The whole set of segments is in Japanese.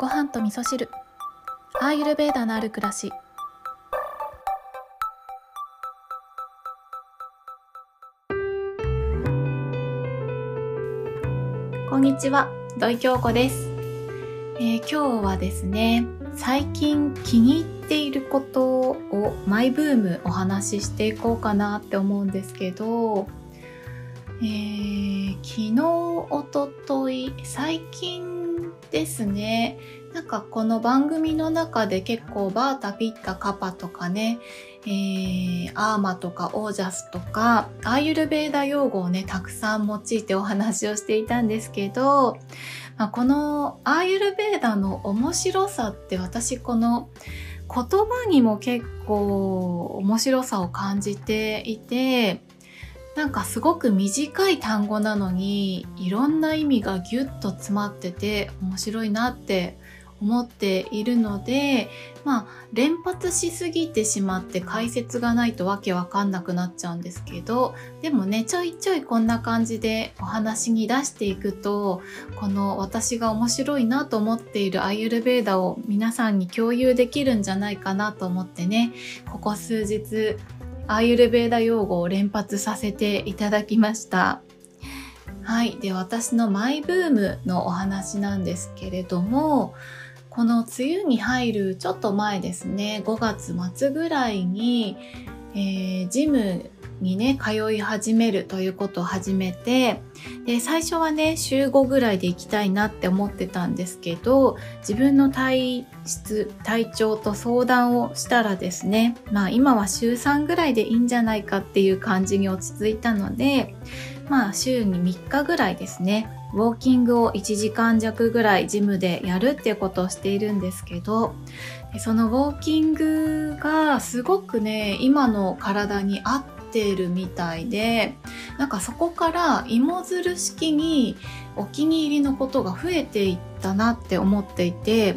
ご飯と味噌汁。アーユルベーダのある暮らし。こんにちは。土井京子です、えー今日はですね最近気に入っていることをマイブームお話ししていこうかなって思うんですけど、えー昨日おととい最近ですね。なんかこの番組の中で結構バータピッタカパとかね、えーアーマとかオージャスとかアーユルベーダ用語をねたくさん用いてお話をしていたんですけど、まあ、このアーユルベーダの面白さって私この言葉にも結構面白さを感じていてなんかすごく短い単語なのにいろんな意味がギュッと詰まってて面白いなって思っているのでまあ連発しすぎてしまって解説がないとわけわかんなくなっちゃうんですけどでもねちょいちょいこんな感じでお話に出していくとこの私が面白いなと思っているアイユルベーダを皆さんに共有できるんじゃないかなと思ってねここ数日アーユルベーダ用語を連発させていただきました。はい。で、私のマイブームのお話なんですけれども、この梅雨に入るちょっと前ですね、5月末ぐらいに、えージムにね、通い始めるということを始めて、で、最初はね、週5ぐらいで行きたいなって思ってたんですけど、自分の体質、体調と相談をしたらですね、まあ今は週3ぐらいでいいんじゃないかっていう感じに落ち着いたので、まあ週に3日ぐらいですね、ウォーキングを1時間弱ぐらいジムでやるっていうことをしているんですけど、そのウォーキングがすごくね、今の体に合ってているみたいで、なんかそこから芋づる式にお気に入りのことが増えていったなって思っていて、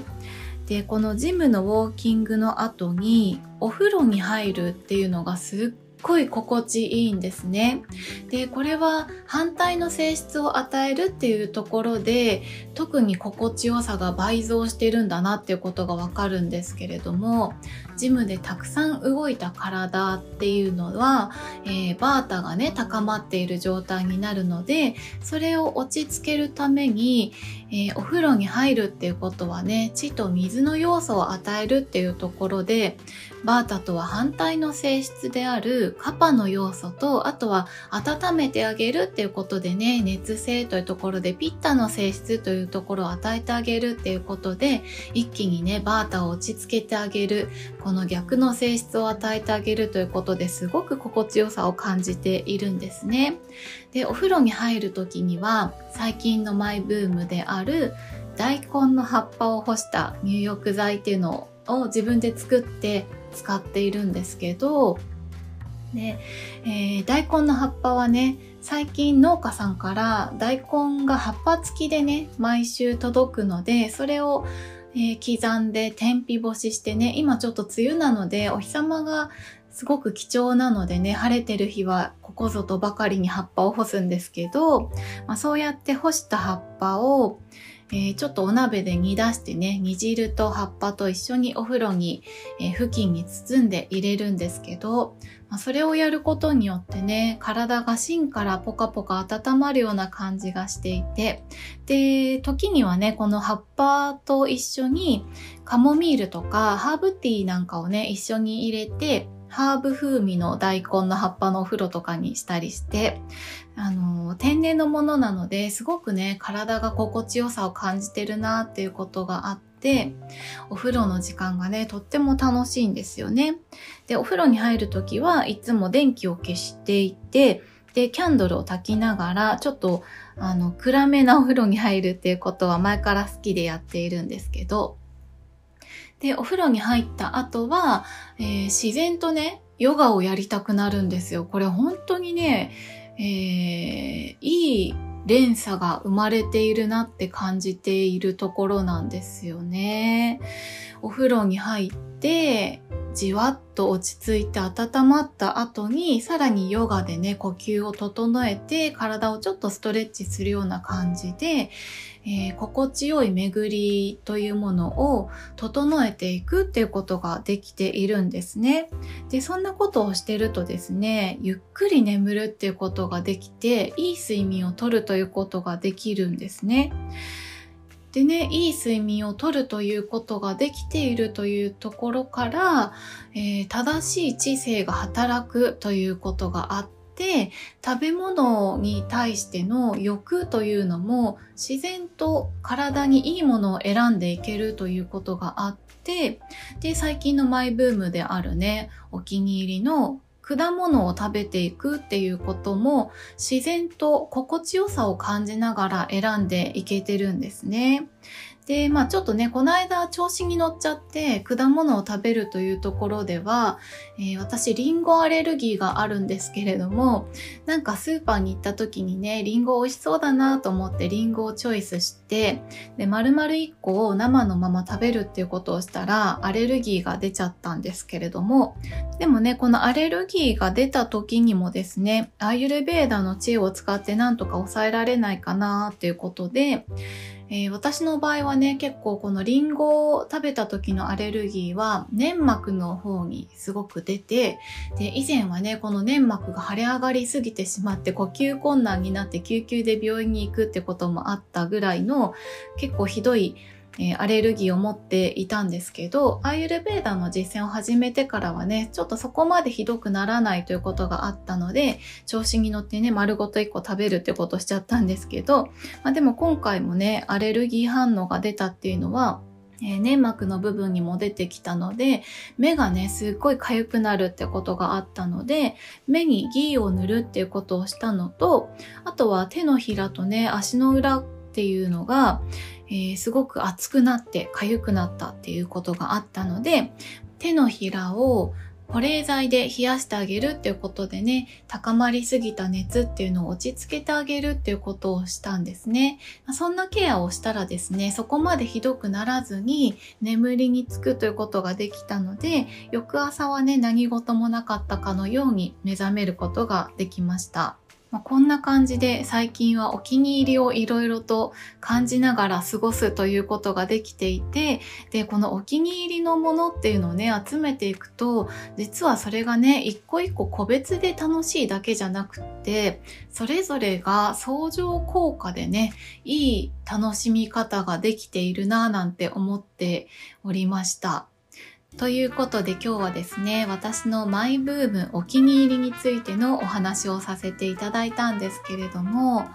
で、このジムのウォーキングの後にお風呂に入るっていうのがすっごい心地いいんですね。で、これは反対の性質を与えるっていうところで特に心地よさが倍増してるんだなっていうことがわかるんですけれども、ジムでたくさん動いた体っていうのは、えーバータがね、高まっている状態になるので、それを落ち着けるために、えーお風呂に入るっていうことはね、血と水の要素を与えるっていうところで、バータとは反対の性質であるカパの要素と、あとは温めてあげるっていうことでね、熱性というところでピッタの性質というところを与えてあげるっていうことで、一気にね、バータを落ち着けてあげる、この逆の性質を与えてあげるということですごく心地よさを感じているんですね。で、お風呂に入る時には、最近のマイブームである大根の葉っぱを干した入浴剤っていうのを自分で作って使っているんですけど、で、えー大根の葉っぱはね、最近農家さんから大根が葉っぱ付きでね、毎週届くので、それを、えー刻んで天日干ししてね、今ちょっと梅雨なのでお日様がすごく貴重なのでね、晴れてる日はここぞとばかりに葉っぱを干すんですけど、まあ、そうやって干した葉っぱを、えーちょっとお鍋で煮出してね、煮汁と葉っぱと一緒にお風呂に、えー布巾に包んで入れるんですけど、まあ、それをやることによってね、体が芯からポカポカ温まるような感じがしていて、で、時にはね、この葉っぱと一緒にカモミールとかハーブティーなんかをね、一緒に入れて、ハーブ風味の大根の葉っぱのお風呂とかにしたりして、あの、天然のものなので、すごくね、体が心地よさを感じてるなっていうことがあって、お風呂の時間がね、とっても楽しいんですよね。で、お風呂に入るときはいつも電気を消していて、で、キャンドルを焚きながら、ちょっと、あの、暗めなお風呂に入るっていうことは前から好きでやっているんですけど、で、お風呂に入った後は、えー自然とね、ヨガをやりたくなるんですよ。これ本当にね、えーいい連鎖が生まれているなって感じているところなんですよね。お風呂に入っでじわっと落ち着いて温まった後にさらにヨガでね呼吸を整えて体をちょっとストレッチするような感じで、えー、心地よい巡りというものを整えていくっていうことができているんですね。で、そんなことをしてるとですね、ゆっくり眠るっていうことができて、いい睡眠をとるということができるんですね。でね、いい睡眠をとるということができているというところから、えー、正しい知性が働くということがあって、食べ物に対しての欲というのも自然と体にいいものを選んでいけるということがあって、で、最近のマイブームであるね、お気に入りの果物を食べていくっていうことも自然と心地よさを感じながら選んでいけてるんですね。で、まあちょっとね、この間調子に乗っちゃって果物を食べるというところでは、えー、私リンゴアレルギーがあるんですけれども、なんかスーパーに行った時にね、リンゴ美味しそうだなと思ってリンゴをチョイスして、で、丸々1個を生のまま食べるっていうことをしたら、アレルギーが出ちゃったんですけれども、でもね、このアレルギーが出た時にもですね、アイユルベーダの知恵を使ってなんとか抑えられないかなっていうことで、えー、私の場合はね、結構このリンゴを食べた時のアレルギーは粘膜の方にすごく出て、で、以前はね、この粘膜が腫れ上がりすぎてしまって呼吸困難になって救急で病院に行くってこともあったぐらいの結構ひどいえー、アレルギーを持っていたんですけど、アーユルベーダの実践を始めてからはね、ちょっとそこまでひどくならないということがあったので、調子に乗ってね、丸ごと1個食べるってことをしちゃったんですけど、まあ、でも今回もね、アレルギー反応が出たっていうのは、えー、粘膜の部分にも出てきたので、目がね、すっごい痒くなるってことがあったので、目にギーを塗るっていうことをしたのと、あとは手のひらとね、足の裏っていうのが、えー、すごく熱くなって痒くなったっていうことがあったので、手のひらを保冷剤で冷やしてあげるっていうことでね、高まりすぎた熱っていうのを落ち着けてあげるっていうことをしたんですね。そんなケアをしたらですね、そこまでひどくならずに眠りにつくということができたので、翌朝はね、何事もなかったかのように目覚めることができました。まあ、こんな感じで最近はお気に入りをいろいろと感じながら過ごすということができていて、で、このお気に入りのものっていうのをね、集めていくと、実はそれがね、一個一個個別で楽しいだけじゃなくって、それぞれが相乗効果でね、いい楽しみ方ができているなぁなんて思っておりました。ということで今日はですね、私のマイブームお気に入りについてのお話をさせていただいたんですけれども、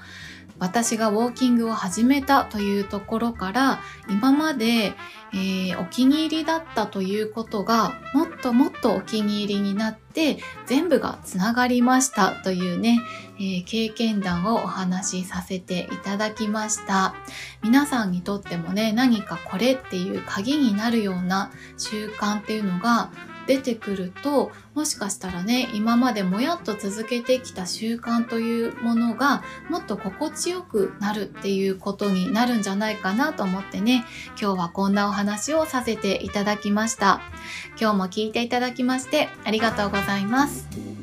私がウォーキングを始めたというところから今まで、えー、お気に入りだったということがもっともっとお気に入りになって全部がつながりましたというね、えー、経験談をお話しさせていただきました。皆さんにとってもね何かこれっていう鍵になるような習慣っていうのが出てくるともしかしたらね今までもやっと続けてきた習慣というものがもっと心地よくなるっていうことになるんじゃないかなと思ってね今日はこんなお話をさせていただきました。今日も聞いていただきましてありがとうございます。